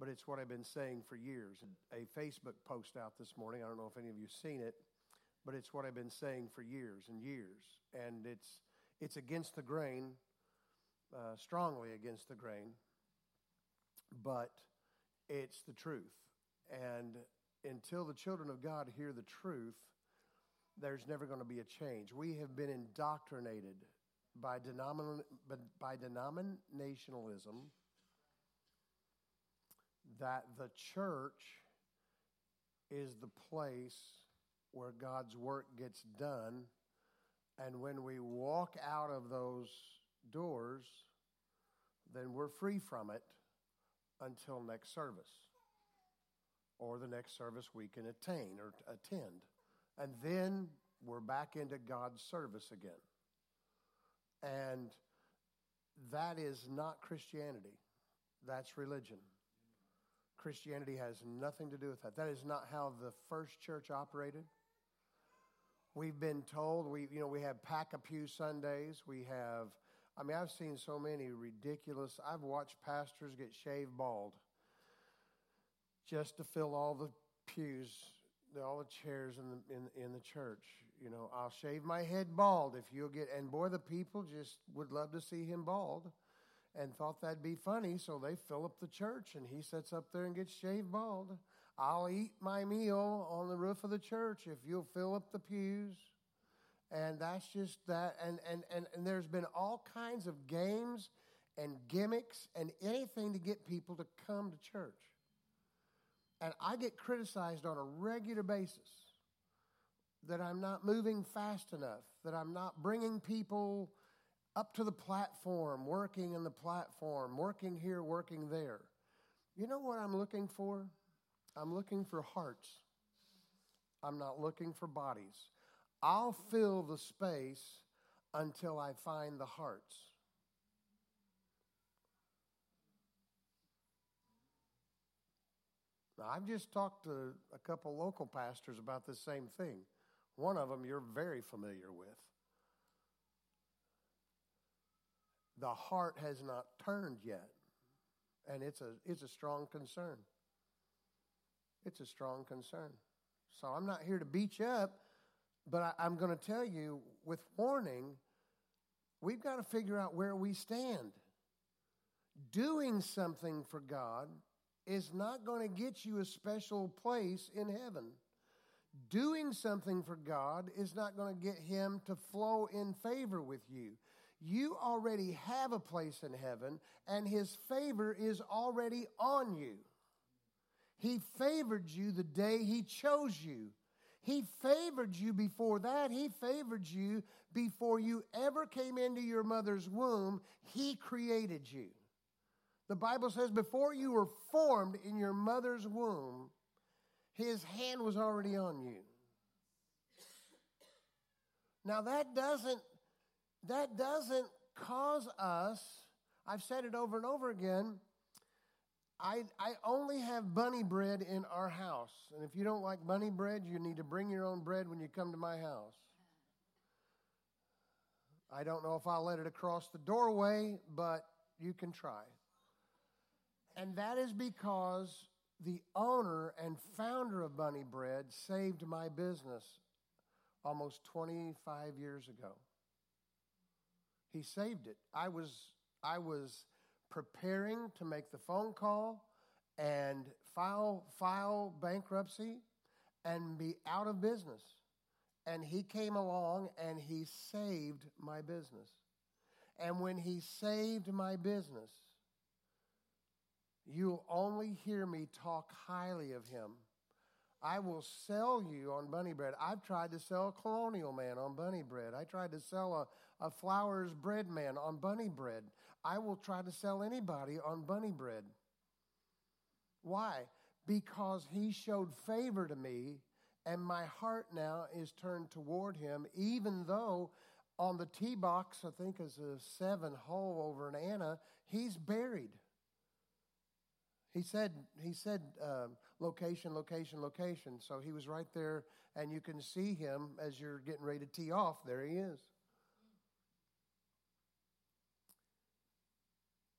but it's what I've been saying for years. A Facebook post out this morning, I don't know if any of you seen it, but it's what I've been saying for years and years. And it's, it's against the grain, uh, strongly against the grain, but it's the truth. And until the children of God hear the truth, there's never going to be a change. We have been indoctrinated by, denomin- by denominationalism that the church is the place where God's work gets done. And when we walk out of those doors, then we're free from it until next service or the next service we can attain or attend. And then we're back into God's service again. And that is not Christianity, that's religion. Christianity has nothing to do with that. That is not how the first church operated. We've been told we, you know, we have pack a pew Sundays. We have, I mean, I've seen so many ridiculous. I've watched pastors get shaved bald just to fill all the pews, all the chairs in the in, in the church. You know, I'll shave my head bald if you'll get. And boy, the people just would love to see him bald and thought that'd be funny, so they fill up the church, and he sits up there and gets shaved bald. I'll eat my meal on the roof of the church if you'll fill up the pews. And that's just that. And, and, and, and there's been all kinds of games and gimmicks and anything to get people to come to church. And I get criticized on a regular basis that I'm not moving fast enough, that I'm not bringing people up to the platform, working in the platform, working here, working there. You know what I'm looking for? I'm looking for hearts. I'm not looking for bodies. I'll fill the space until I find the hearts. Now, I've just talked to a couple local pastors about the same thing. One of them you're very familiar with. The heart has not turned yet. And it's a, it's a strong concern. It's a strong concern. So I'm not here to beat you up, but I, I'm going to tell you with warning, we've got to figure out where we stand. Doing something for God is not going to get you a special place in heaven. Doing something for God is not going to get Him to flow in favor with you you already have a place in heaven, and his favor is already on you. He favored you the day he chose you. He favored you before that. He favored you before you ever came into your mother's womb. He created you. The Bible says, before you were formed in your mother's womb, his hand was already on you. Now, that doesn't that doesn't cause us, I've said it over and over again, I, I only have bunny bread in our house. And if you don't like bunny bread, you need to bring your own bread when you come to my house. I don't know if I'll let it across the doorway, but you can try. And that is because the owner and founder of Bunny Bread saved my business almost 25 years ago. He saved it. I was, I was preparing to make the phone call and file, file bankruptcy and be out of business. And he came along and he saved my business. And when he saved my business, you'll only hear me talk highly of him I will sell you on bunny bread. I've tried to sell a colonial man on bunny bread. I tried to sell a, a flowers bread man on bunny bread. I will try to sell anybody on bunny bread. Why? Because he showed favor to me, and my heart now is turned toward him, even though on the tee box, I think is a seven hole over in Anna, he's buried. He said, he said uh, location, location, location. So he was right there, and you can see him as you're getting ready to tee off. There he is.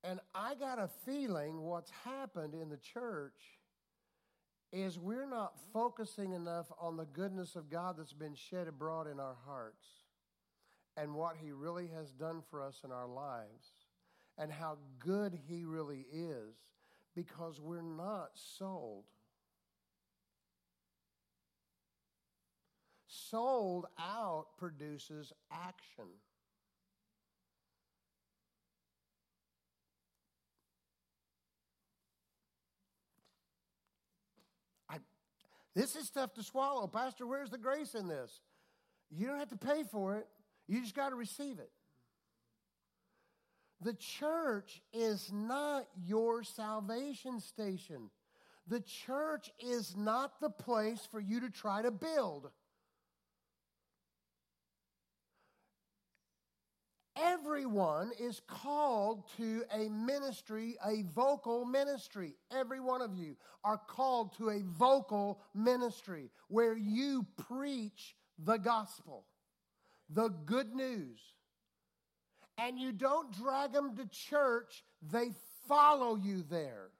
And I got a feeling what's happened in the church is we're not focusing enough on the goodness of God that's been shed abroad in our hearts and what He really has done for us in our lives and how good He really is because we're not sold. Sold out produces action. I, this is tough to swallow. Pastor, where's the grace in this? You don't have to pay for it, you just got to receive it. The church is not your salvation station. The church is not the place for you to try to build. Everyone is called to a ministry, a vocal ministry. Every one of you are called to a vocal ministry where you preach the gospel, the good news and you don't drag them to church, they follow you there.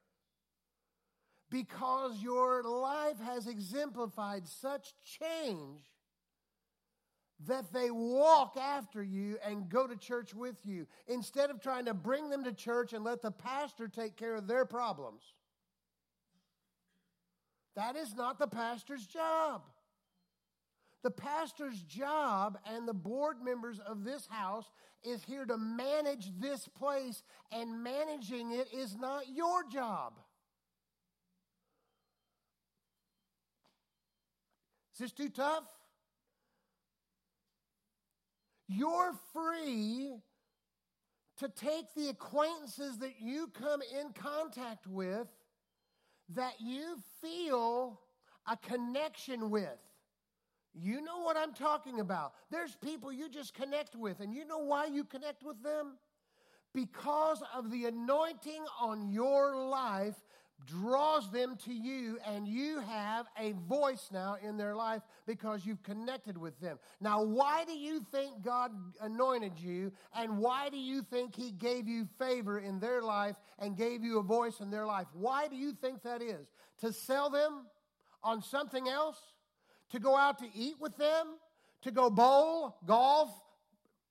Because your life has exemplified such change that they walk after you and go to church with you instead of trying to bring them to church and let the pastor take care of their problems. That is not the pastor's job. The pastor's job and the board members of this house is here to manage this place, and managing it is not your job. Is this too tough? You're free to take the acquaintances that you come in contact with that you feel a connection with. You know what I'm talking about. There's people you just connect with, and you know why you connect with them? Because of the anointing on your life draws them to you, and you have a voice now in their life because you've connected with them. Now, why do you think God anointed you, and why do you think He gave you favor in their life and gave you a voice in their life? Why do you think that is? To sell them on something else? To go out to eat with them, to go bowl, golf,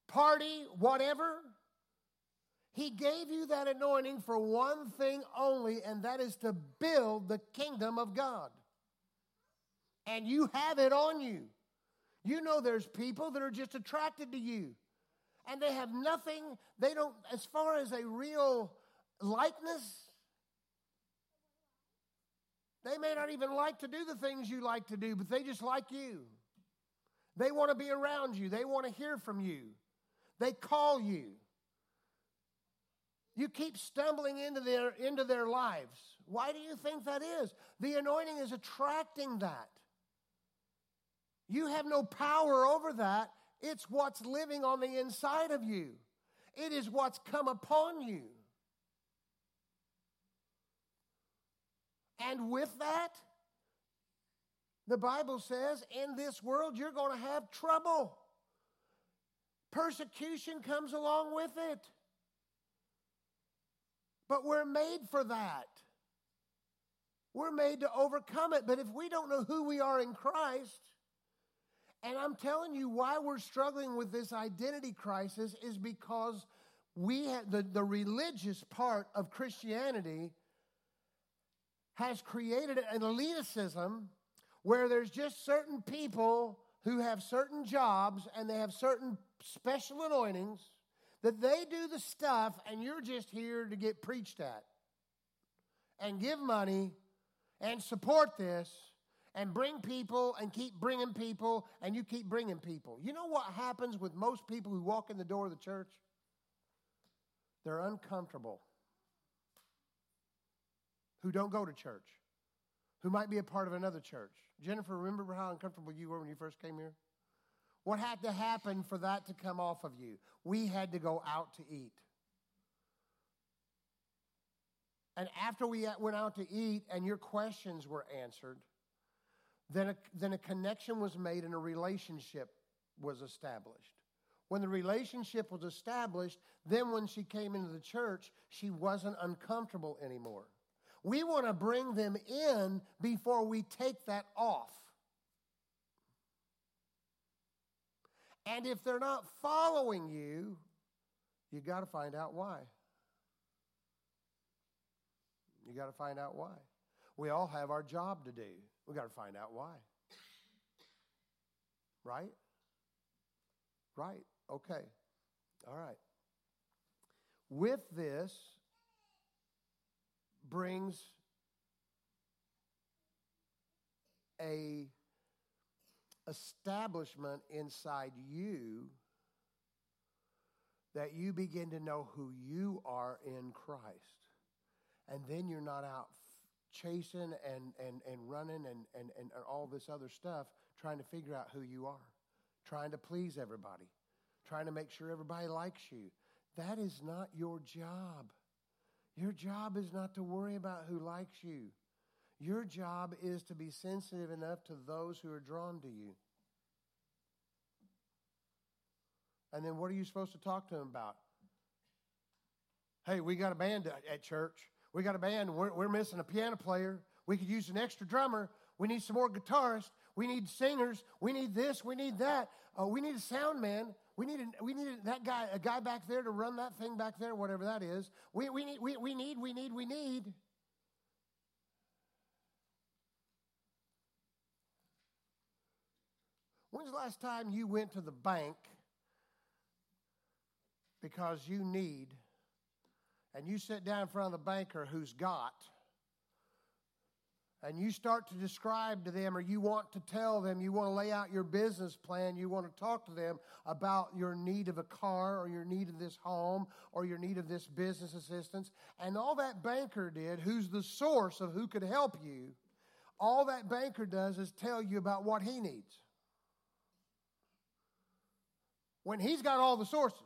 party, whatever. He gave you that anointing for one thing only, and that is to build the kingdom of God. And you have it on you. You know there's people that are just attracted to you. And they have nothing, they don't, as far as a real likeness, they may not even like to do the things you like to do, but they just like you. They want to be around you, they want to hear from you. They call you. You keep stumbling into their, into their lives. Why do you think that is? The anointing is attracting that. You have no power over that. It's what's living on the inside of you, it is what's come upon you. And with that, the Bible says, in this world, you're going to have trouble. Persecution comes along with it. But we're made for that. We're made to overcome it. But if we don't know who we are in Christ, and I'm telling you why we're struggling with this identity crisis is because we have the, the religious part of Christianity has created an elitism where there's just certain people who have certain jobs and they have certain special anointings that they do the stuff and you're just here to get preached at and give money and support this and bring people and keep bringing people and you keep bringing people. You know what happens with most people who walk in the door of the church? They're uncomfortable who don't go to church, who might be a part of another church. Jennifer, remember how uncomfortable you were when you first came here? What had to happen for that to come off of you? We had to go out to eat. And after we went out to eat and your questions were answered, then a, then a connection was made and a relationship was established When the relationship was established, then when she came into the church, she wasn't uncomfortable anymore. We want to bring them in before we take that off. And if they're not following you, you got to find out why. You got to find out why. We all have our job to do. We got to find out why. Right? Right. Okay. All right. With this brings a establishment inside you that you begin to know who you are in Christ. And then you're not out chasing and, and, and running and, and, and all this other stuff trying to figure out who you are, trying to please everybody, trying to make sure everybody likes you. That is not your job. Your job is not to worry about who likes you. Your job is to be sensitive enough to those who are drawn to you. And then what are you supposed to talk to them about? Hey, we got a band at church. We got a band. We're, we're missing a piano player. We could use an extra drummer. We need some more guitarists. We need singers. We need this. We need that. Uh, we need a sound man. We need, we need a, that guy, a guy back there to run that thing back there, whatever that is. We, we, need, we, we need, we need, we need. When's the last time you went to the bank because you need, and you sit down in front of the banker who's got, and you start to describe to them, or you want to tell them, you want to lay out your business plan, you want to talk to them about your need of a car, or your need of this home, or your need of this business assistance. And all that banker did, who's the source of who could help you, all that banker does is tell you about what he needs. When he's got all the sources,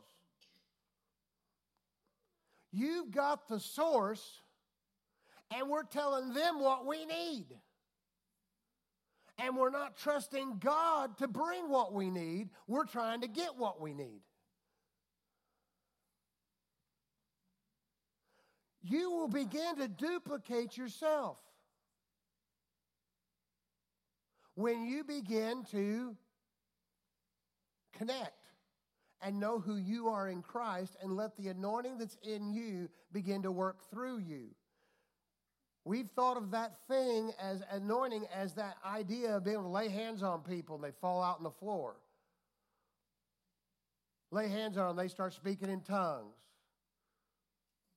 you've got the source and we're telling them what we need. And we're not trusting God to bring what we need, we're trying to get what we need. You will begin to duplicate yourself when you begin to connect and know who you are in Christ and let the anointing that's in you begin to work through you. We've thought of that thing as anointing as that idea of being able to lay hands on people and they fall out on the floor. Lay hands on them, they start speaking in tongues.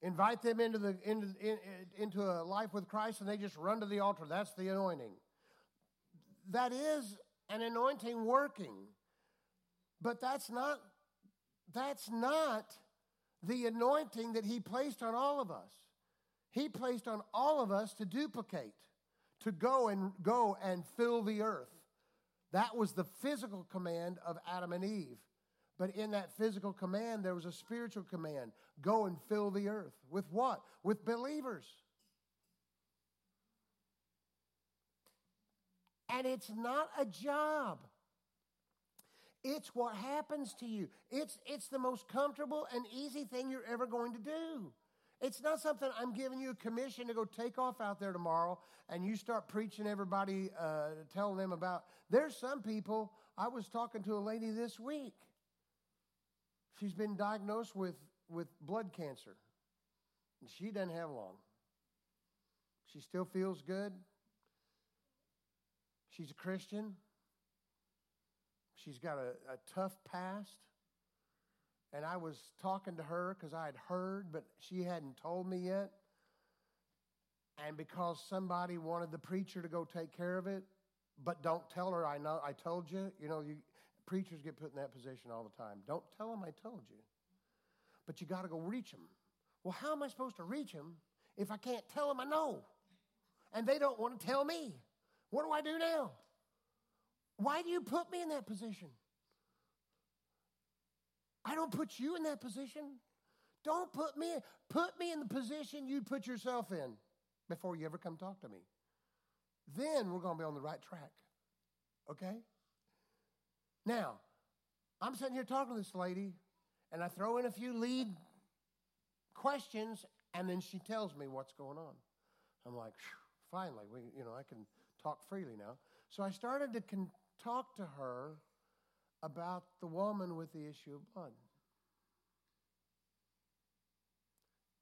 Invite them into, the, into, in, into a life with Christ and they just run to the altar. That's the anointing. That is an anointing working. But that's not, that's not the anointing that He placed on all of us. He placed on all of us to duplicate, to go and go and fill the earth. That was the physical command of Adam and Eve. But in that physical command, there was a spiritual command go and fill the earth. With what? With believers. And it's not a job. It's what happens to you. It's, it's the most comfortable and easy thing you're ever going to do. It's not something I'm giving you a commission to go take off out there tomorrow and you start preaching everybody, uh, telling them about. There's some people, I was talking to a lady this week. She's been diagnosed with, with blood cancer. And she doesn't have long. She still feels good. She's a Christian. She's got a, a tough past and I was talking to her because I had heard, but she hadn't told me yet. And because somebody wanted the preacher to go take care of it, but don't tell her I know I told you. You know, you, preachers get put in that position all the time. Don't tell them I told you. But you got to go reach them. Well, how am I supposed to reach them if I can't tell them I know? And they don't want to tell me. What do I do now? Why do you put me in that position? I don't put you in that position. Don't put me put me in the position you'd put yourself in before you ever come talk to me. Then we're going to be on the right track. Okay? Now, I'm sitting here talking to this lady, and I throw in a few lead questions, and then she tells me what's going on. I'm like, finally, we, you know, I can talk freely now. So I started to con- talk to her about the woman with the issue of blood.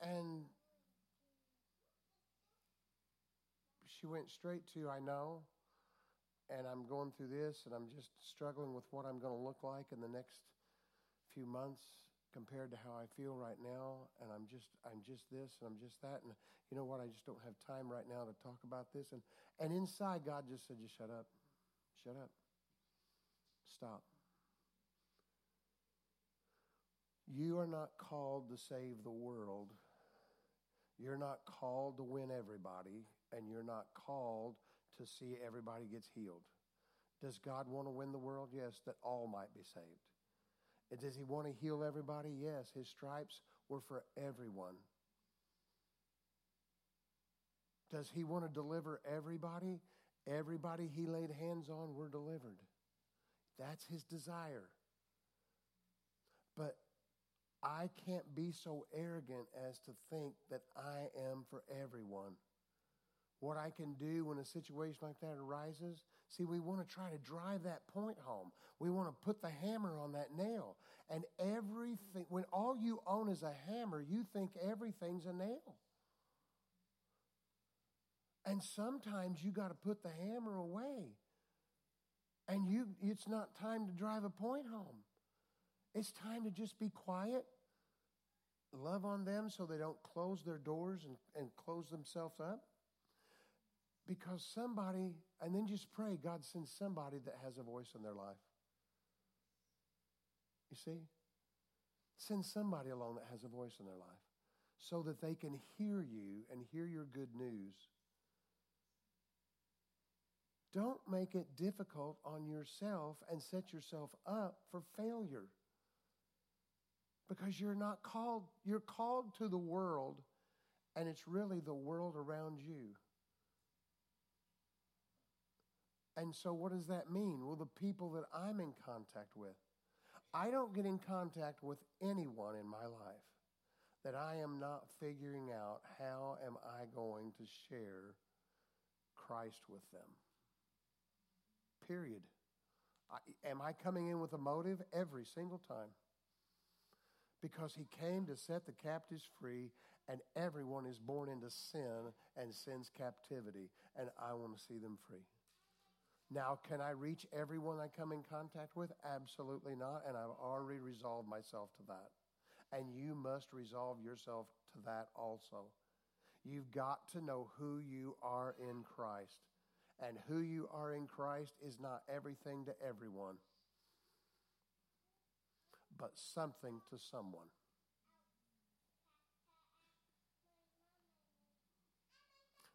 And she went straight to, I know, and I'm going through this, and I'm just struggling with what I'm going to look like in the next few months compared to how I feel right now, and I'm just I'm just this and I'm just that, and you know what? I just don't have time right now to talk about this, and and inside God just said, just shut up, shut up, stop. You are not called to save the world. You're not called to win everybody, and you're not called to see everybody gets healed. Does God want to win the world? Yes, that all might be saved. And does He want to heal everybody? Yes, His stripes were for everyone. Does He want to deliver everybody? Everybody He laid hands on were delivered. That's His desire. I can't be so arrogant as to think that I am for everyone. What I can do when a situation like that arises, see, we want to try to drive that point home. We want to put the hammer on that nail. And everything, when all you own is a hammer, you think everything's a nail. And sometimes you got to put the hammer away. And you it's not time to drive a point home. It's time to just be quiet, love on them so they don't close their doors and, and close themselves up. Because somebody, and then just pray God sends somebody that has a voice in their life. You see? Send somebody along that has a voice in their life so that they can hear you and hear your good news. Don't make it difficult on yourself and set yourself up for failure because you're not called, you're called to the world, and it's really the world around you. And so, what does that mean? Well, the people that I'm in contact with, I don't get in contact with anyone in my life that I am not figuring out how am I going to share Christ with them. Period. I, am I coming in with a motive every single time? Because he came to set the captives free, and everyone is born into sin and sin's captivity, and I want to see them free. Now, can I reach everyone I come in contact with? Absolutely not, and I've already resolved myself to that. And you must resolve yourself to that also. You've got to know who you are in Christ. And who you are in Christ is not everything to everyone but something to someone.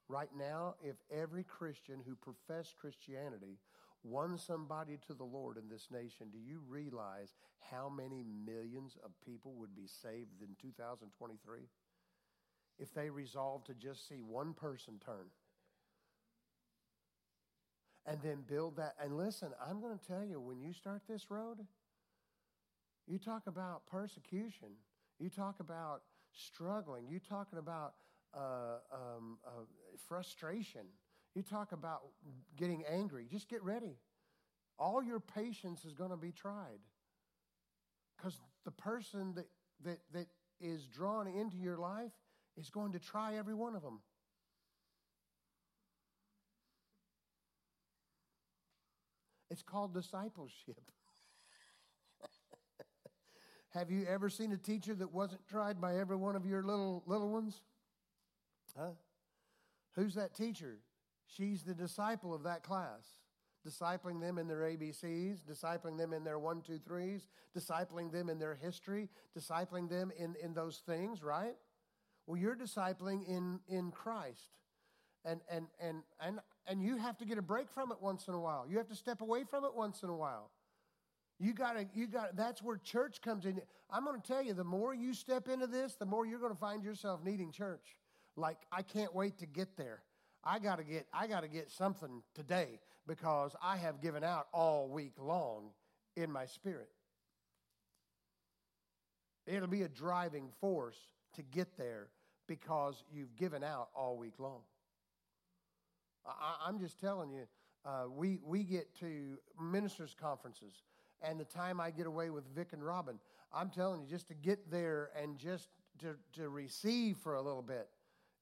Right now, if every Christian who professed Christianity won somebody to the Lord in this nation, do you realize how many millions of people would be saved in 2023? If they resolved to just see one person turn and then build that. And listen, I'm going to tell you, when you start this road, you talk about persecution. You talk about struggling. You talking about uh, um, uh, frustration. You talk about getting angry. Just get ready. All your patience is going to be tried. Because the person that, that, that is drawn into your life is going to try every one of them. It's called discipleship. Have you ever seen a teacher that wasn't tried by every one of your little little ones? Huh? Who's that teacher? She's the disciple of that class, discipling them in their ABCs, discipling them in their one, two, threes, discipling them in their history, discipling them in, in those things, right? Well, you're discipling in, in Christ. And, and, and, and, and you have to get a break from it once in a while. You have to step away from it once in a while. You got to, you got that's where church comes in. I'm going to tell you, the more you step into this, the more you're going to find yourself needing church. Like, I can't wait to get there. I got to get, I got to get something today because I have given out all week long in my spirit. It'll be a driving force to get there because you've given out all week long. I, am just telling you, uh, we, we get to ministers' conferences, and the time I get away with Vic and Robin, I'm telling you, just to get there and just to, to receive for a little bit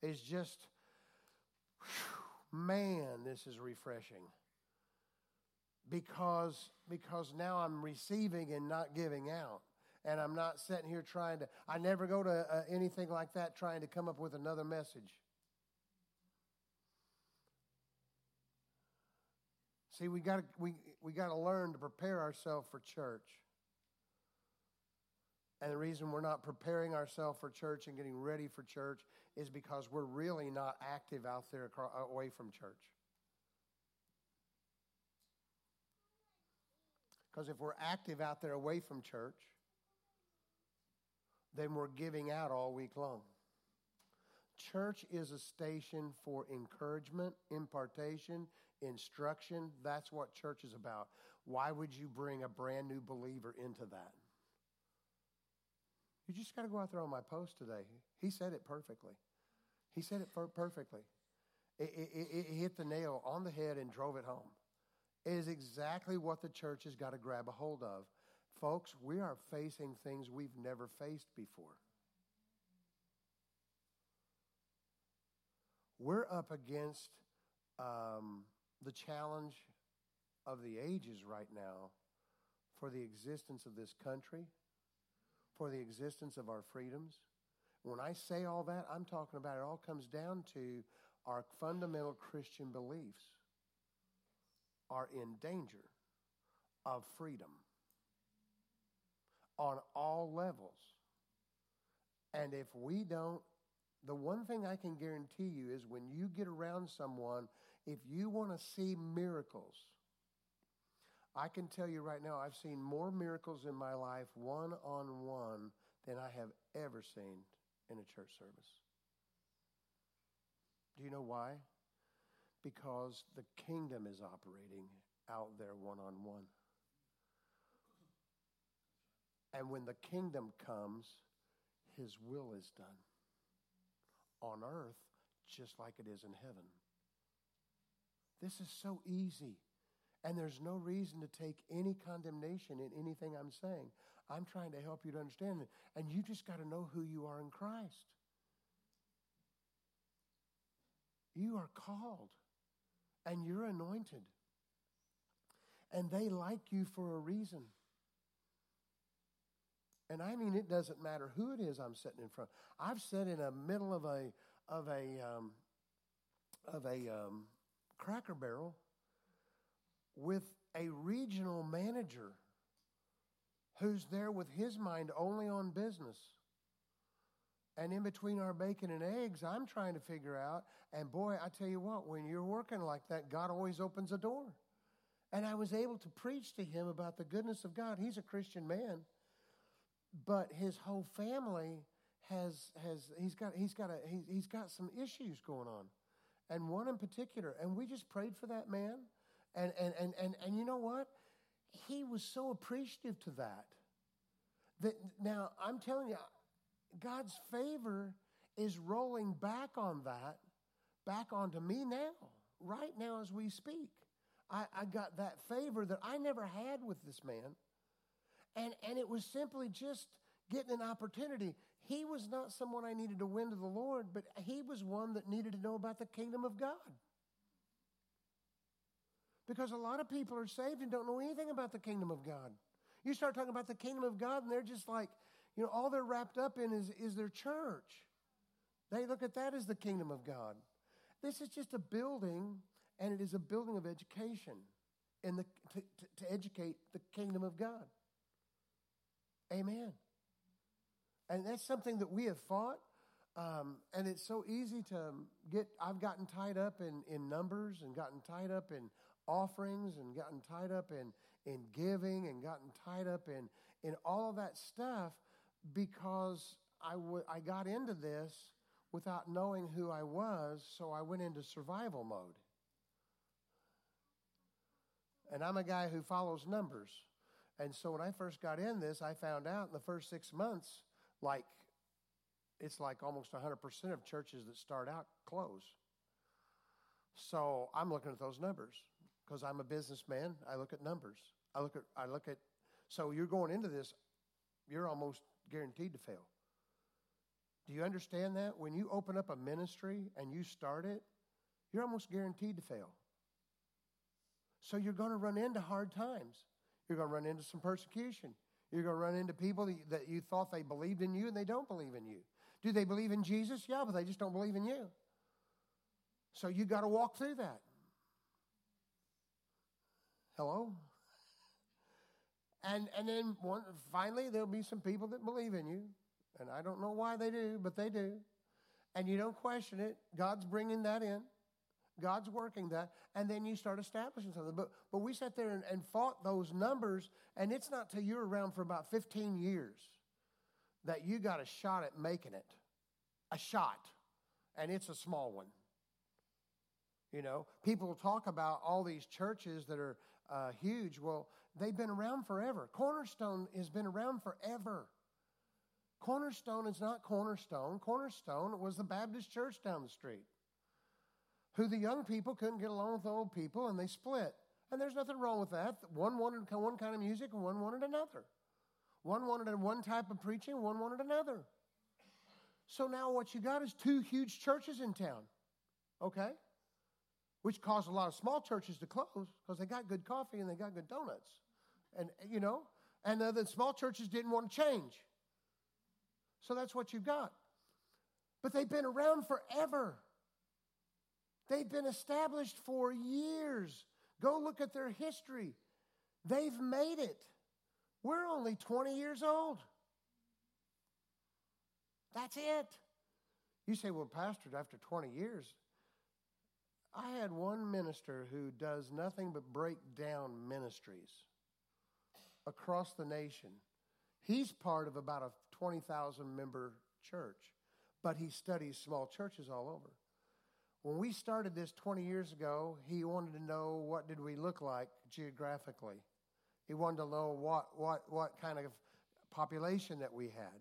is just, whew, man, this is refreshing. Because, because now I'm receiving and not giving out and I'm not sitting here trying to, I never go to uh, anything like that trying to come up with another message. See, we got we we got to learn to prepare ourselves for church. And the reason we're not preparing ourselves for church and getting ready for church is because we're really not active out there away from church. Because if we're active out there away from church, then we're giving out all week long. Church is a station for encouragement, impartation, instruction. That's what church is about. Why would you bring a brand new believer into that? You just got to go out there on my post today. He said it perfectly. He said it perfectly. It, it, it, hit the nail on the head and drove it home. It is exactly what the church has got to grab a hold of. Folks, we are facing things we've never faced before. We're up against um, the challenge of the ages right now for the existence of this country, for the existence of our freedoms. When I say all that, I'm talking about it all comes down to our fundamental Christian beliefs are in danger of freedom on all levels. And if we don't, the one thing I can guarantee you is when you get around someone, if you want to see miracles, I can tell you right now, I've seen more miracles in my life one on one than I have ever seen in a church service. Do you know why? Because the kingdom is operating out there one on one. And when the kingdom comes, his will is done on earth just like it is in heaven. This is so easy. And there's no reason to take any condemnation in anything I'm saying. I'm trying to help you to understand it. And you just got to know who you are in Christ. You are called and you're anointed. And they like you for a reason. And I mean, it doesn't matter who it is I'm sitting in front. I've sat in the middle of a of a um, of a um, Cracker Barrel with a regional manager who's there with his mind only on business. And in between our bacon and eggs, I'm trying to figure out. And boy, I tell you what, when you're working like that, God always opens a door. And I was able to preach to him about the goodness of God. He's a Christian man but his whole family has has he's got he's got a he, he's got some issues going on and one in particular and we just prayed for that man. And and and and, and you know what? He was so appreciative to that that now i'm telling you god's favor is rolling back on that back onto me now right now as we speak. I, I got that favor that i never had with this man. And, and it was simply just getting an opportunity. He was not someone I needed to win to the Lord, but he was one that needed to know about the kingdom of God. Because a lot of people are saved and don't know anything about the kingdom of God. You start talking about the kingdom of God, and they're just like, you know, all they're wrapped up in is, is their church. They look at that as the kingdom of God. This is just a building, and it is a building of education in the, to, to, to educate the kingdom of God. Amen. And that's something that we have fought. Um, and it's so easy to get, I've gotten tied up in, in numbers and gotten tied up in offerings and gotten tied up in, in giving and gotten tied up in, in all of that stuff because I, w- I got into this without knowing who I was, so I went into survival mode. And I'm a guy who follows numbers. And so when I first got in this, I found out in the first six months like it's like almost 100% of churches that start out close. So I'm looking at those numbers because I'm a businessman. I look at numbers. I look at, I look at, so you're going into this, you're almost guaranteed to fail. Do you understand that? When you open up a ministry and you start it, you're almost guaranteed to fail. So you're going to run into hard times. You're going to run into some persecution. You're going to run into people that you thought they believed in you and they don't believe in you. Do they believe in Jesus? Yeah, but they just don't believe in you. So you got to walk through that. Hello? And, and then one, finally, there'll be some people that believe in you. And I don't know why they do, but they do. And you don't question it. God's bringing that in. God's working that, and then you start establishing something. But, but we sat there and, and fought those numbers, and it's not till you're around for about 15 years that you got a shot at making it. A shot. And it's a small one. You know, people talk about all these churches that are uh, huge. Well, they've been around forever. Cornerstone has been around forever. Cornerstone is not Cornerstone. Cornerstone was the Baptist church down the street who the young people couldn't get along with the old people and they split. And there's nothing wrong with that. One wanted one kind of music and one wanted another. One wanted one type of preaching, one wanted another. So now what you got is two huge churches in town, okay? Which caused a lot of small churches to close because they got good coffee and they got good donuts. And, you know, and the small churches didn't want to change. So that's what you've got. But they've been around forever. They've been established for years. Go look at their history. They've made it. We're only 20 years old. That's it. You say, well, Pastor, after 20 years, I had one minister who does nothing but break down ministries across the nation. He's part of about a 20,000 member church, but he studies small churches all over. When we started this 20 years ago, he wanted to know what did we look like geographically. He wanted to know what, what, what kind of population that we had.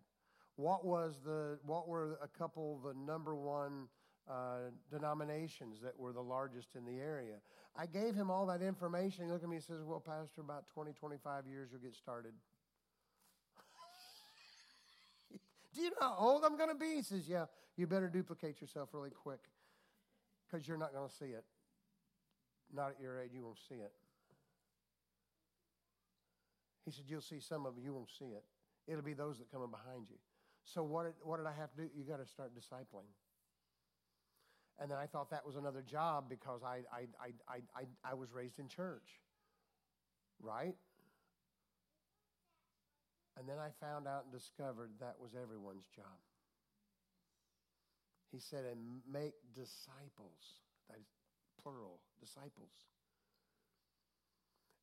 What was the what were a couple of the number one uh, denominations that were the largest in the area? I gave him all that information. He looked at me and says, "Well, Pastor, about 20, 25 years you'll get started." Do you know how old I'm going to be? He says, "Yeah, you better duplicate yourself really quick." Because you're not going to see it. Not at your age, you won't see it. He said, You'll see some of them, you won't see it. It'll be those that come in behind you. So, what did, what did I have to do? You got to start discipling. And then I thought that was another job because I, I, I, I, I, I was raised in church, right? And then I found out and discovered that was everyone's job. He said, and make disciples. That is plural, disciples.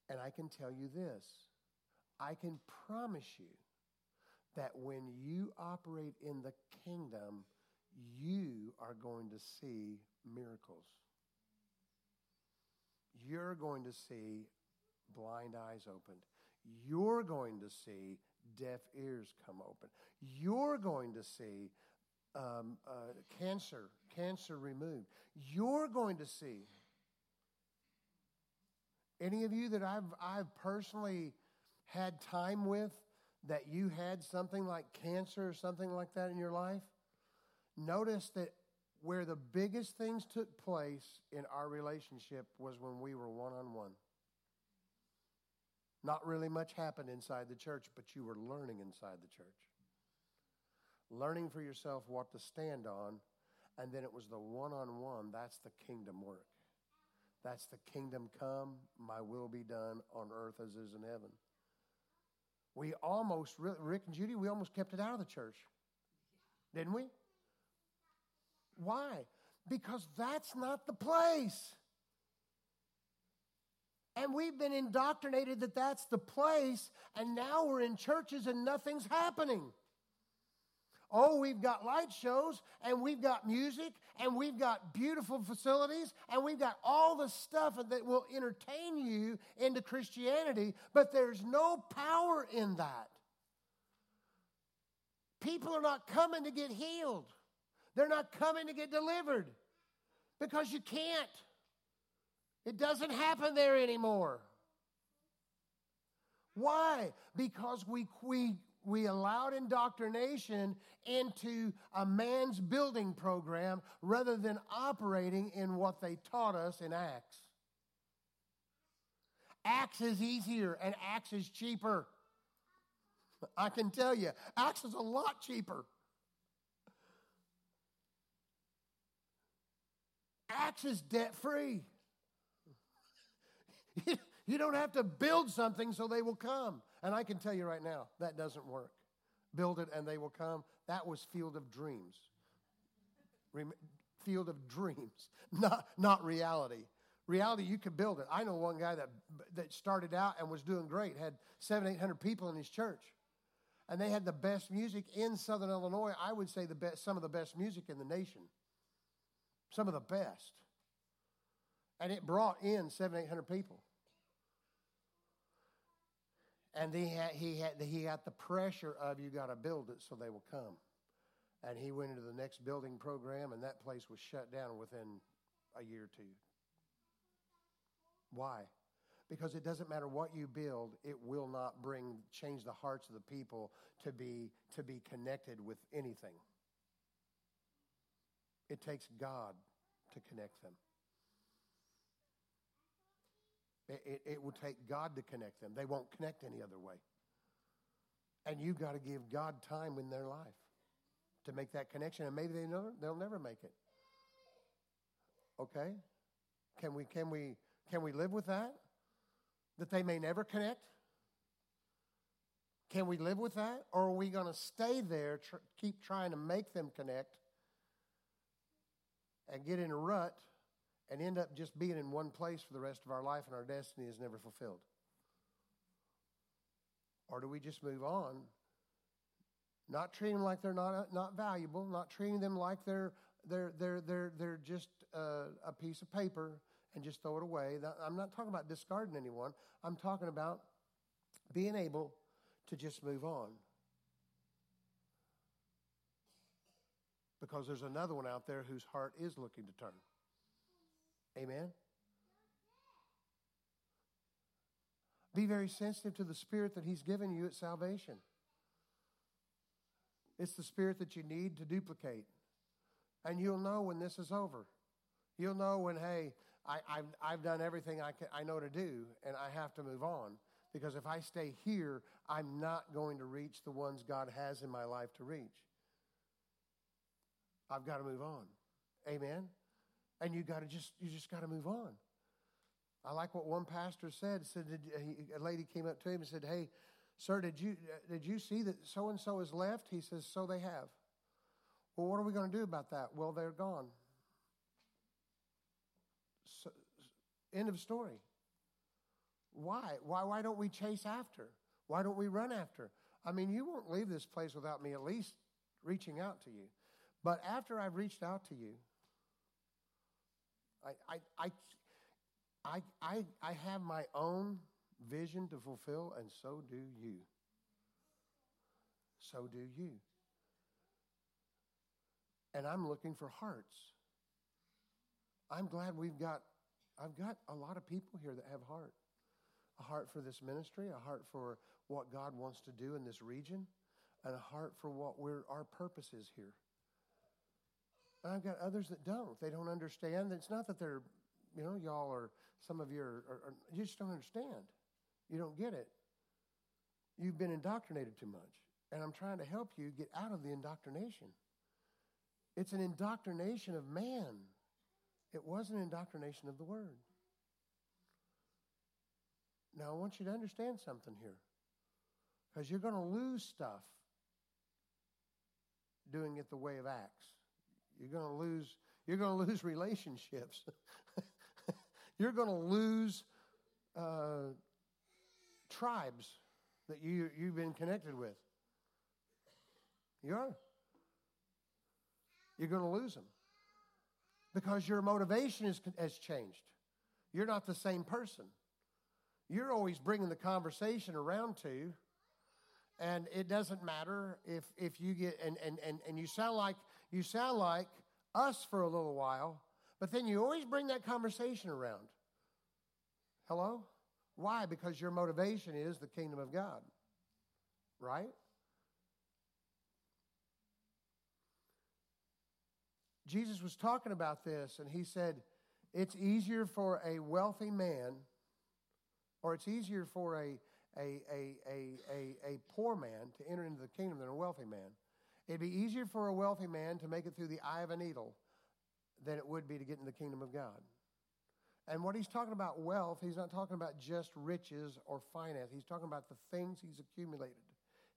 And I can tell you this I can promise you that when you operate in the kingdom, you are going to see miracles. You're going to see blind eyes opened. You're going to see deaf ears come open. You're going to see um, uh, cancer, cancer removed. You're going to see. Any of you that I've, I've personally had time with that you had something like cancer or something like that in your life, notice that where the biggest things took place in our relationship was when we were one on one. Not really much happened inside the church, but you were learning inside the church learning for yourself what to stand on, and then it was the one on one. That's the kingdom work. That's the kingdom come, my will be done on earth as is in heaven. We almost, Rick and Judy, we almost kept it out of the church. Didn't we? Why? Because that's not the place. And we've been indoctrinated that that's the place, and now we're in churches and nothing's happening. Oh, we've got light shows and we've got music and we've got beautiful facilities and we've got all the stuff that will entertain you into Christianity, but there's no power in that. people are not coming to get healed. They're not coming to get delivered because you can't. It doesn't happen there anymore. Why? Because we, we, we allowed indoctrination into a man's building program rather than operating in what they taught us in Acts. Acts is easier and Acts is cheaper. I can tell you, Acts is a lot cheaper. Acts is debt free. you don't have to build something so they will come. And I can tell you right now, that doesn't work. Build it and they will come. That was Field of Dreams. Field of Dreams, not, not reality. Reality, you can build it. I know one guy that, that started out and was doing great, had seven, eight hundred people in his church. And they had the best music in Southern Illinois. I would say the best, some of the best music in the nation. Some of the best. And it brought in seven, eight hundred people. And he had, he had, he the pressure of you got to build it so they will come. And he went into the next building program, and that place was shut down within a year or two. Why? Because it doesn't matter what you build, it will not bring change the hearts of the people to be to be connected with anything. It takes God to connect them. It, it, it, will take God to connect them. They won't connect any other way. And you've got to give God time in their life to make that connection. And maybe they never, they'll never make it. Okay? Can we, can, we, can we live with that? That they may never connect? Can we live with that? Or are we going to stay there, tr- keep trying to make them connect, and get in a rut and end up just being in one place for the rest of our life and our destiny is never fulfilled? Or do we just move on, not treating them like they're not, not valuable, not treating them like they're, they're, they're, they're, they're just uh, a piece of paper and just throw it away? I'm not talking about discarding anyone. I'm talking about being able to just move on. Because there's another one out there whose heart is looking to turn. Amen? Be very sensitive to the spirit that He's given you at salvation. It's the spirit that you need to duplicate. And you'll know when this is over. You'll know when, hey, I, have I've done everything I, can, I know to do, and I have to move on. Because if I stay here, I'm not going to reach the ones God has in my life to reach. I've got to move on. Amen. And you got to just you just got to move on. I like what one pastor said. Said uh, he, a lady came up to him and said, "Hey, sir, did you uh, did you see that so and so has left?" He says, "So they have." Well, what are we going to do about that? Well, they're gone. So, end of story. Why? Why? Why don't we chase after? Why don't we run after? I mean, you won't leave this place without me at least reaching out to you. But after I've reached out to you, I, I, I, I, I have my own vision to fulfill, and so do you. So do you. And I'm looking for hearts. I'm glad we've got, I've got a lot of people here that have heart. A heart for this ministry, a heart for what God wants to do in this region, and a heart for what we're, our purpose is here. And I've got others that don't. They don't understand. It's not that they're, you know, y'all are, some of you are, are, are you just don't understand. You don't get it. You've been indoctrinated too much. And I'm trying to help you get out of the indoctrination. It's an indoctrination of man, it was an indoctrination of the word. Now, I want you to understand something here because you're going to lose stuff doing it the way of Acts. You're going to lose. You're going to lose relationships. you're going to lose uh, tribes that you you've been connected with. You are. You're going to lose them because your motivation is, has changed. You're not the same person. You're always bringing the conversation around to And it doesn't matter if, if you get, and, and, and, and you sound like, you sound like us for a little while, but then you always bring that conversation around. Hello? Why? Because your motivation is the kingdom of God. Right? Jesus was talking about this, and he said, It's easier for a wealthy man, or it's easier for a, a, a, a, a, a poor man to enter into the kingdom than a wealthy man. It'd be easier for a wealthy man to make it through the eye of a needle than it would be to get in the kingdom of God. And what he's talking about wealth, he's not talking about just riches or finance. He's talking about the things he's accumulated.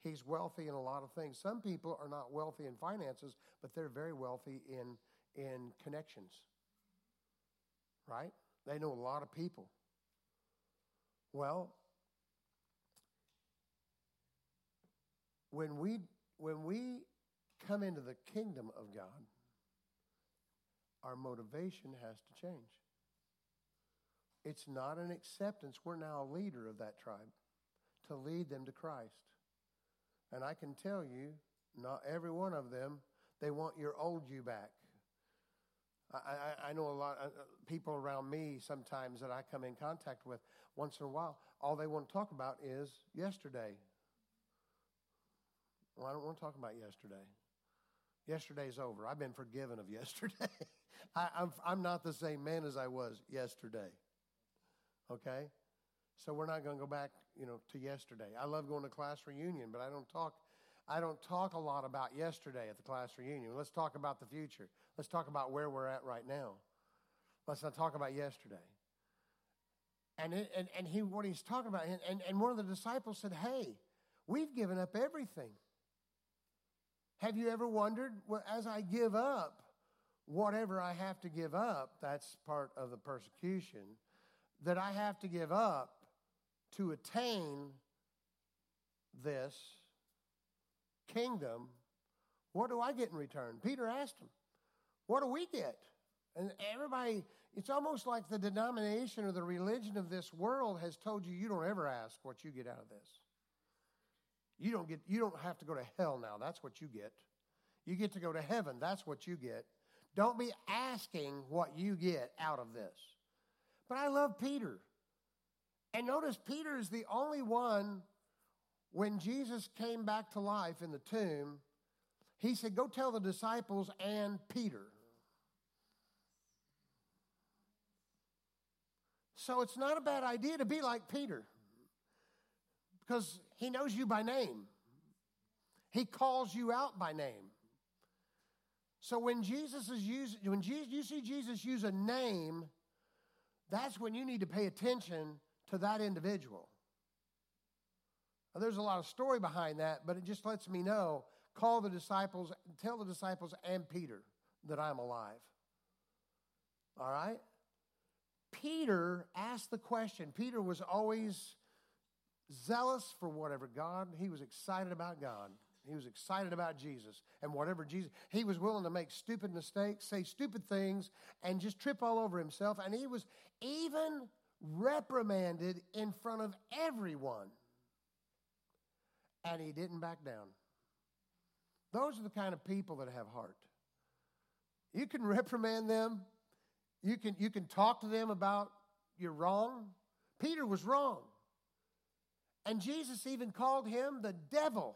He's wealthy in a lot of things. Some people are not wealthy in finances, but they're very wealthy in, in connections. Right? They know a lot of people. Well, when we when we come into the kingdom of God, our motivation has to change. It's not an acceptance. We're now a leader of that tribe to lead them to Christ. And I can tell you, not every one of them, they want your old you back. I, I, I know a lot of uh, people around me sometimes that I come in contact with once in a while, all they want to talk about is yesterday. Well, I don't want to talk about yesterday. Yesterday's over. I've been forgiven of yesterday. I, I'm, I'm not the same man as I was yesterday. Okay? So we're not going to go back, you know, to yesterday. I love going to class reunion, but I don't talk I don't talk a lot about yesterday at the class reunion. Let's talk about the future. Let's talk about where we're at right now. Let's not talk about yesterday. And, it, and, and he, what he's talking about, and, and, and one of the disciples said, Hey, we've given up everything. Have you ever wondered, well, as I give up whatever I have to give up, that's part of the persecution, that I have to give up to attain this kingdom, what do I get in return? Peter asked him, What do we get? And everybody, it's almost like the denomination or the religion of this world has told you you don't ever ask what you get out of this. You don't get you don't have to go to hell now. That's what you get. You get to go to heaven. That's what you get. Don't be asking what you get out of this. But I love Peter. And notice Peter is the only one when Jesus came back to life in the tomb, he said, Go tell the disciples and Peter. So it's not a bad idea to be like Peter because he knows you by name, he calls you out by name. So when Jesus is using, when Jesus, you see Jesus use a name, that's when you need to pay attention to that individual. Now, there's a lot of story behind that, but it just lets me know call the disciples, tell the disciples and Peter that I'm alive. All right? Peter asked the question. Peter was always zealous for whatever God, he was excited about God. He was excited about Jesus and whatever Jesus, he was willing to make stupid mistakes, say stupid things, and just trip all over himself. And he was even reprimanded in front of everyone and he didn't back down. Those are the kind of people that have heart. You can reprimand them. You can, you can talk to them about you're wrong. Peter was wrong. And Jesus even called him the devil.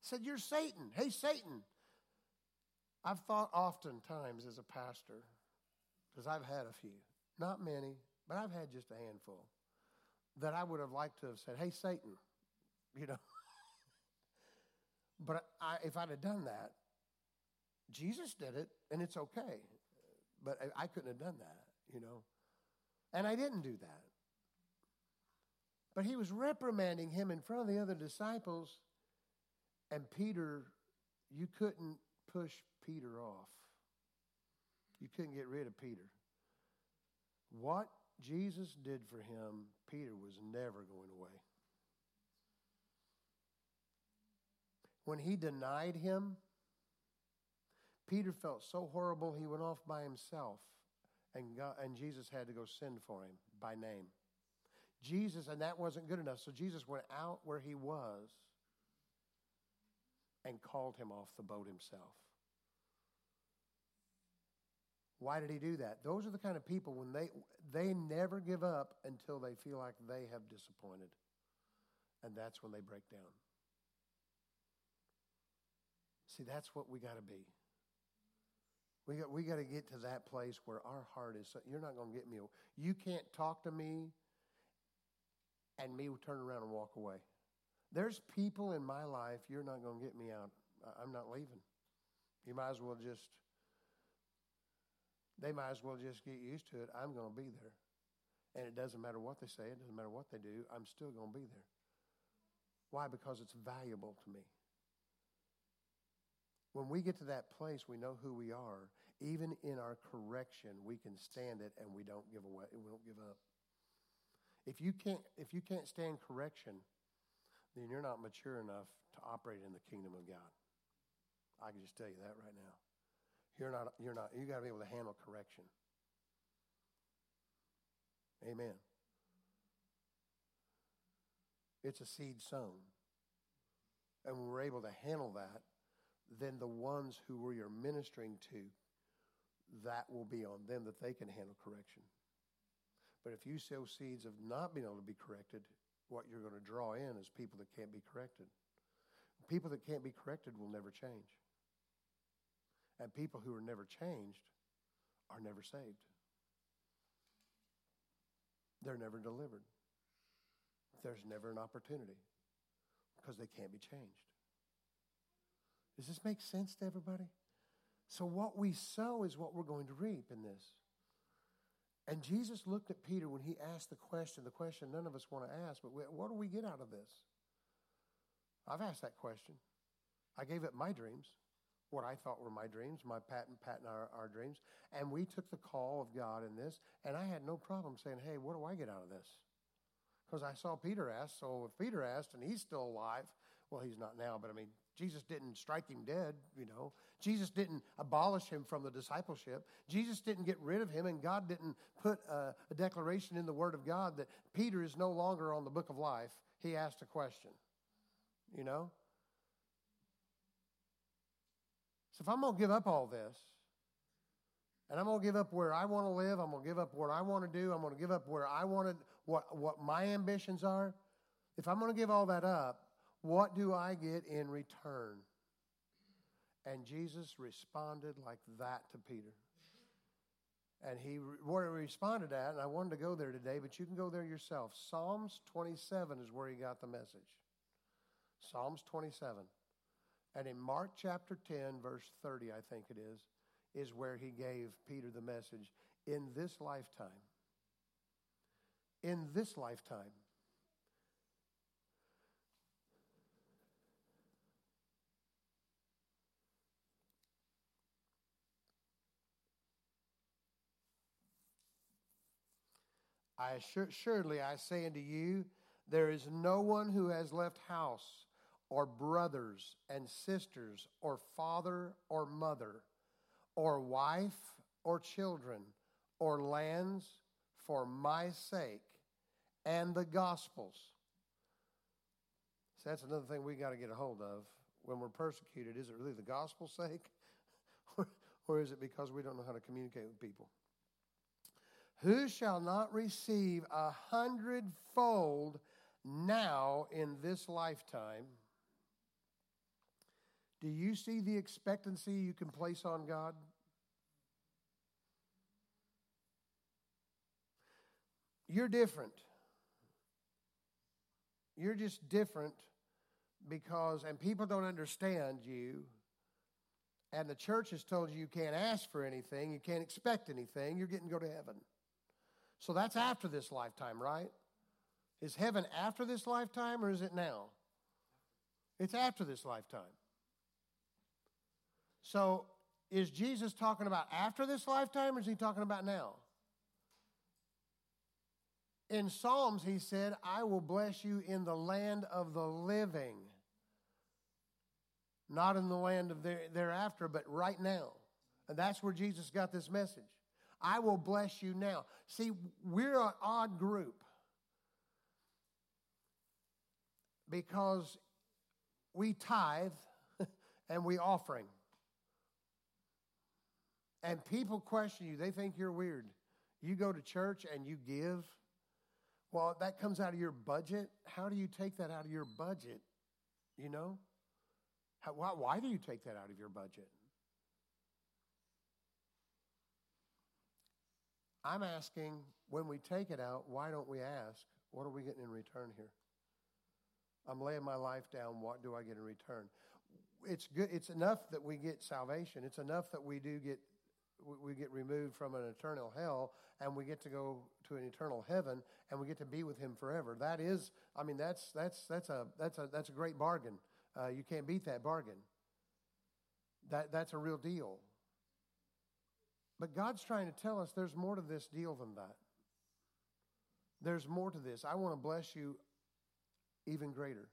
Said, You're Satan. Hey, Satan. I've thought oftentimes as a pastor, because I've had a few, not many, but I've had just a handful, that I would have liked to have said, Hey, Satan, you know. but I, if I'd have done that, Jesus did it, and it's okay. But I, I couldn't have done that, you know. And I didn't do that. But he was reprimanding him in front of the other disciples, and Peter, you couldn't push Peter off. You couldn't get rid of Peter. What Jesus did for him, Peter was never going away. When he denied him, Peter felt so horrible he went off by himself, and, God, and Jesus had to go send for him by name. Jesus, and that wasn't good enough, so Jesus went out where he was and called him off the boat himself. Why did he do that? Those are the kind of people when they they never give up until they feel like they have disappointed. And that's when they break down. See, that's what we got to be. We got, we got to get to that place where our heart is. You're not going to get me. You can't talk to me and me will turn around and walk away. There's people in my life, you're not going to get me out. I'm not leaving. You might as well just, they might as well just get used to it. I'm going to be there. And it doesn't matter what they say, it doesn't matter what they do, I'm still going to be there. Why? Because it's valuable to me. When we get to that place, we know who we are. Even in our correction, we can stand it and we don't give away, we don't give up. If you can't, if you can't stand correction, then you're not mature enough to operate in the kingdom of God. I can just tell you that right now. You're not, you're not, you got to be able to handle correction. Amen. It's a seed sown. And when we're able to handle that, then the ones who we are ministering to, that will be on them that they can handle correction. But if you sow seeds of not being able to be corrected, what you're going to draw in is people that can't be corrected. People that can't be corrected will never change. And people who are never changed are never saved. They're never delivered. There's never an opportunity because they can't be changed. Does this make sense to everybody? So, what we sow is what we're going to reap in this. And Jesus looked at Peter when he asked the question, the question none of us want to ask, but what do we get out of this? I've asked that question. I gave it my dreams, what I thought were my dreams, my Pat and Pat and our, our dreams. And we took the call of God in this, and I had no problem saying, hey, what do I get out of this? Because I saw Peter ask, so if Peter asked and he's still alive, well, he's not now, but I mean, Jesus didn't strike him dead, you know. Jesus didn't abolish him from the discipleship. Jesus didn't get rid of him, and God didn't put a, a, declaration in the Word of God that Peter is no longer on the book of life. He asked a question, you know. So if I'm going to give up all this, and I'm going to give up where I want to live, I'm going to give up what I want to do, I'm going to give up where I want to, what, what my ambitions are. If I'm going to give all that up, what do I get in return? And Jesus responded like that to Peter. And he where he responded at, and I wanted to go there today, but you can go there yourself. Psalms 27 is where he got the message. Psalms 27. And in Mark chapter 10, verse 30, I think it is, is where he gave Peter the message. In this lifetime, in this lifetime, I assure, I say unto you, there is no one who has left house or brothers and sisters or father or mother or wife or children or lands for my sake and the gospels. So that's another thing we got to get a hold of when we're persecuted. Is it really the gospel's sake? or is it because we don't know how to communicate with people? Who shall not receive a hundredfold now in this lifetime? Do you see the expectancy you can place on God? You're different. You're just different because, and people don't understand you. And the church has told you you can't ask for anything, you can't expect anything, you're getting to go to heaven. So that's after this lifetime, right? Is heaven after this lifetime or is it now? It's after this lifetime. So is Jesus talking about after this lifetime or is he talking about now? In Psalms, he said, I will bless you in the land of the living. Not in the land of thereafter, but right now. And that's where Jesus got this message. I will bless you now. See, we're an odd group because we tithe, and we offering. And people question you, they think you're weird. You go to church and you give. Well, that comes out of your budget. How do you take that out of your budget? You know? How, why, why do you take that out of your budget? I'm asking when we take it out, why don't we ask, what are we getting in return here? I'm laying my life down, what do I get in return? It's good it's enough that we get salvation. It's enough that we do get we get removed from an eternal hell and we get to go to an eternal heaven and we get to be with him forever. That is I mean that's that's that's a that's a that's a great bargain. Uh, you can't beat that bargain. That that's a real deal. But God's trying to tell us there's more to this deal than that. There's more to this. I want to bless you even greater.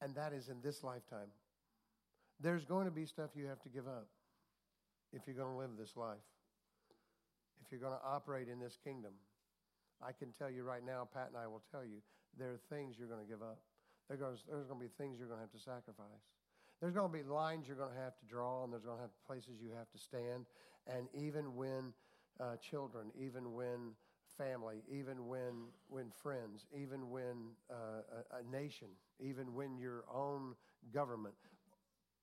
And that is in this lifetime. There's going to be stuff you have to give up if you're going to live this life, if you're going to operate in this kingdom. I can tell you right now, Pat and I will tell you, there are things you're going to give up. There's going to be things you're going to have to sacrifice. There's going to be lines you're going to have to draw, and there's going to have places you have to stand. And even when uh, children, even when family, even when, when friends, even when uh, a, a nation, even when your own government,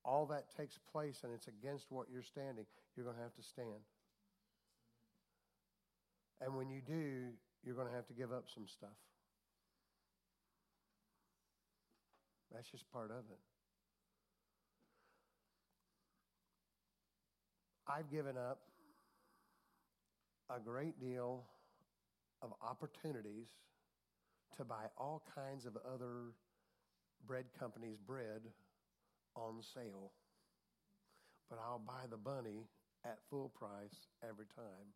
all that takes place and it's against what you're standing, you're going to have to stand. And when you do, you're going to have to give up some stuff. That's just part of it. I've given up a great deal of opportunities to buy all kinds of other bread companies' bread on sale. But I'll buy the bunny at full price every time.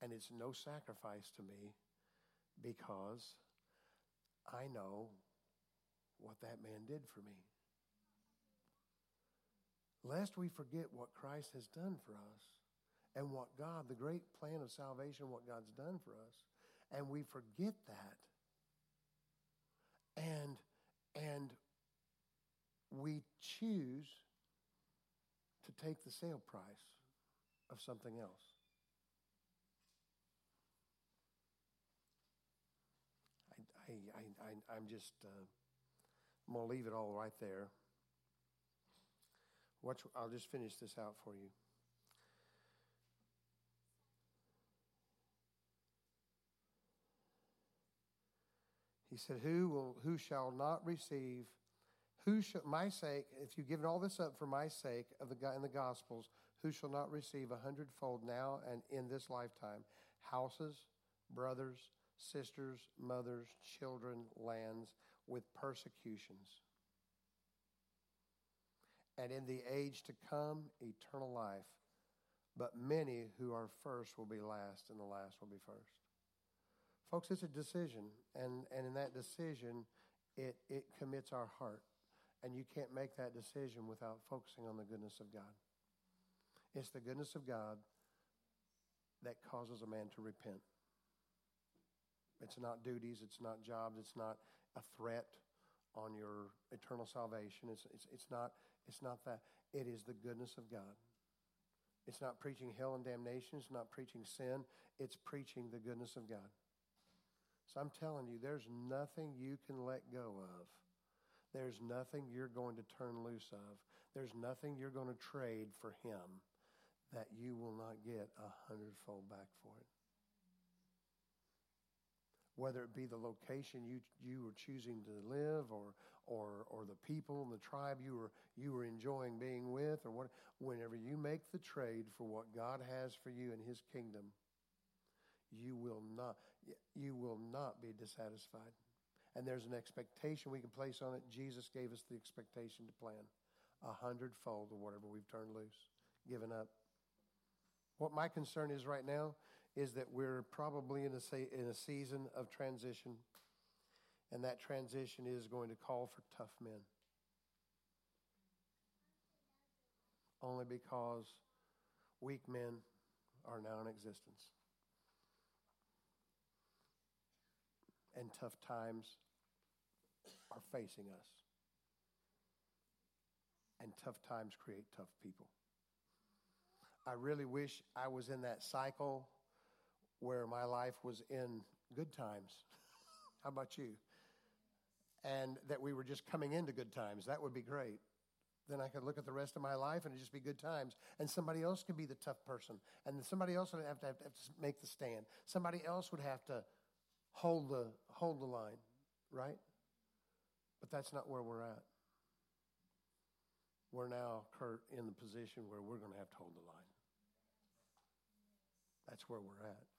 And it's no sacrifice to me because I know what that man did for me. Lest we forget what Christ has done for us and what God, the great plan of salvation, what God's done for us and we forget that. And and we choose to take the sale price of something else. I, I, I, I, am just, uh, I'm going to leave it all right there. Watch, I'll just finish this out for you. He said, Who will who shall not receive who shall my sake, if you've given all this up for my sake of the in the gospels, who shall not receive a hundredfold now and in this lifetime houses, brothers, sisters, mothers, children, lands with persecutions. And in the age to come, eternal life. But many who are first will be last, and the last will be first. Folks, it's a decision, and, and in that decision, it, it commits our heart. And you can't make that decision without focusing on the goodness of God. It's the goodness of God that causes a man to repent. It's not duties, it's not jobs, it's not a threat on your eternal salvation. It's, it's, it's, not, it's not that. It is the goodness of God. It's not preaching hell and damnation, it's not preaching sin, it's preaching the goodness of God. So I'm telling you, there's nothing you can let go of. There's nothing you're going to turn loose of. There's nothing you're going to trade for Him that you will not get a hundredfold back for it. Whether it be the location you you were choosing to live, or or or the people and the tribe you were you were enjoying being with, or what, whenever you make the trade for what God has for you in His kingdom, you will not you will not be dissatisfied. And there's an expectation we can place on it. Jesus gave us the expectation to plan a hundredfold of whatever we've turned loose, given up. What my concern is right now is that we're probably in a, in a season of transition, and that transition is going to call for tough men. Only because weak men are now in existence. and tough times are facing us. And tough times create tough people. I really wish I was in that cycle where my life was in good times. How about you? And that we were just coming into good times. That would be great. Then I could look at the rest of my life and it'd just be good times. And somebody else could be the tough person. And somebody else would have to, have to, have to make the stand. Somebody else would have to hold the, hold the line, right? But that's not where we're at. We're now, Kurt, in the position where we're going to have to hold the line. That's where we're at.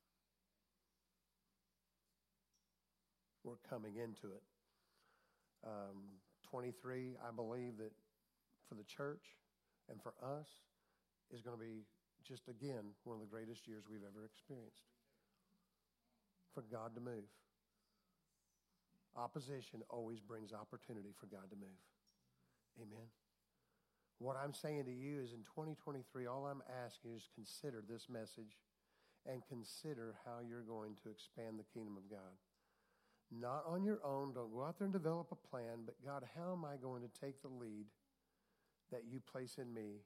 We're coming into it. Um, 23, I believe that for the church and for us is going to be just again one of the greatest years we've ever experienced. For God to move. Opposition always brings opportunity for God to move. Amen. What I'm saying to you is in 2023, all I'm asking is consider this message and consider how you're going to expand the kingdom of God. Not on your own, don't go out there and develop a plan, but God, how am I going to take the lead that you place in me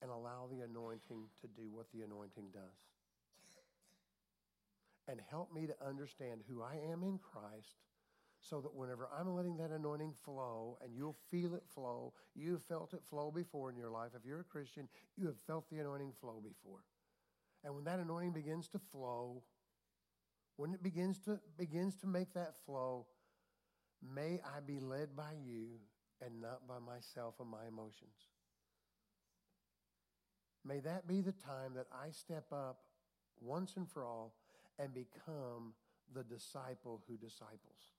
and allow the anointing to do what the anointing does? And help me to understand who I am in Christ so that whenever I'm letting that anointing flow and you'll feel it flow, you've felt it flow before in your life. If you're a Christian, you have felt the anointing flow before. And when that anointing begins to flow, when it begins to begins to make that flow, may I be led by you and not by myself and my emotions. May that be the time that I step up once and for all and become the disciple who disciples.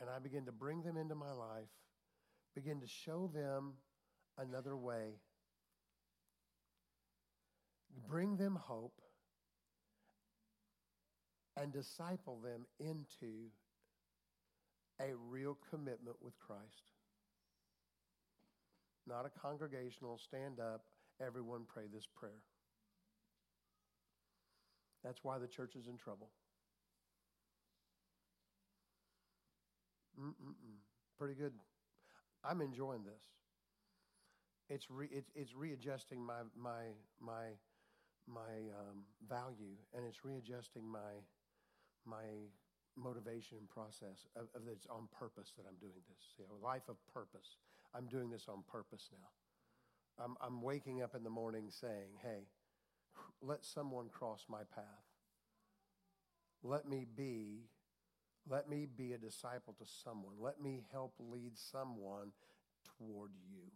And I begin to bring them into my life, begin to show them another way bring them hope, and disciple them into a real commitment with Christ. Not a congregational, stand up, everyone pray this prayer. That's why the church is in trouble. Mm-mm-mm. Pretty good. I'm enjoying this. It's, re, it's, it's readjusting my, my, my my um, value and it's readjusting my my motivation and process of, of it's on purpose that I'm doing this. You know, life of purpose. I'm doing this on purpose now. I'm, I'm waking up in the morning saying, hey, let someone cross my path. Let me be, let me be a disciple to someone. Let me help lead someone toward you.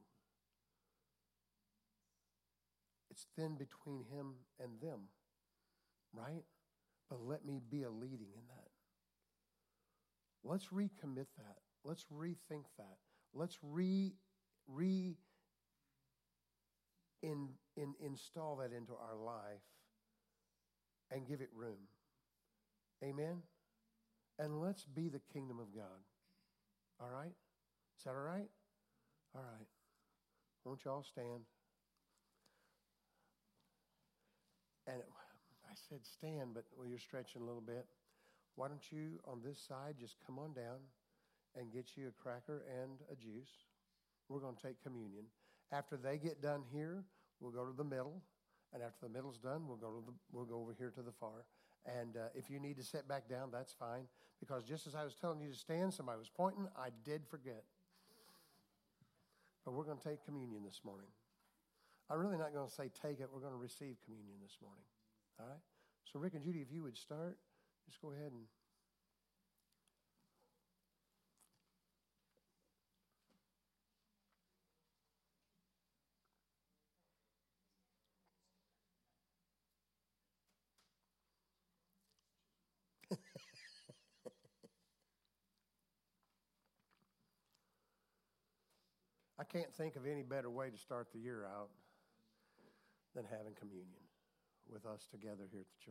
It's thin between him and them, right? But let me be a leading in that. Let's recommit that. Let's rethink that. Let's re, re in, in, install that into our life and give it room. Amen? And let's be the kingdom of God. All right? Is that all right? All right. Won't y'all stand? And I said, stand, but well, you're stretching a little bit. Why don't you, on this side, just come on down and get you a cracker and a juice? We're going to take communion. After they get done here, we'll go to the middle. And after the middle's done, we'll go, to the, we'll go over here to the far. And uh, if you need to sit back down, that's fine. Because just as I was telling you to stand, somebody was pointing, I did forget. But we're going to take communion this morning. I'm really not going to say take it. We're going to receive communion this morning. All right? So, Rick and Judy, if you would start, just go ahead and. I can't think of any better way to start the year out than having communion with us together here at the church.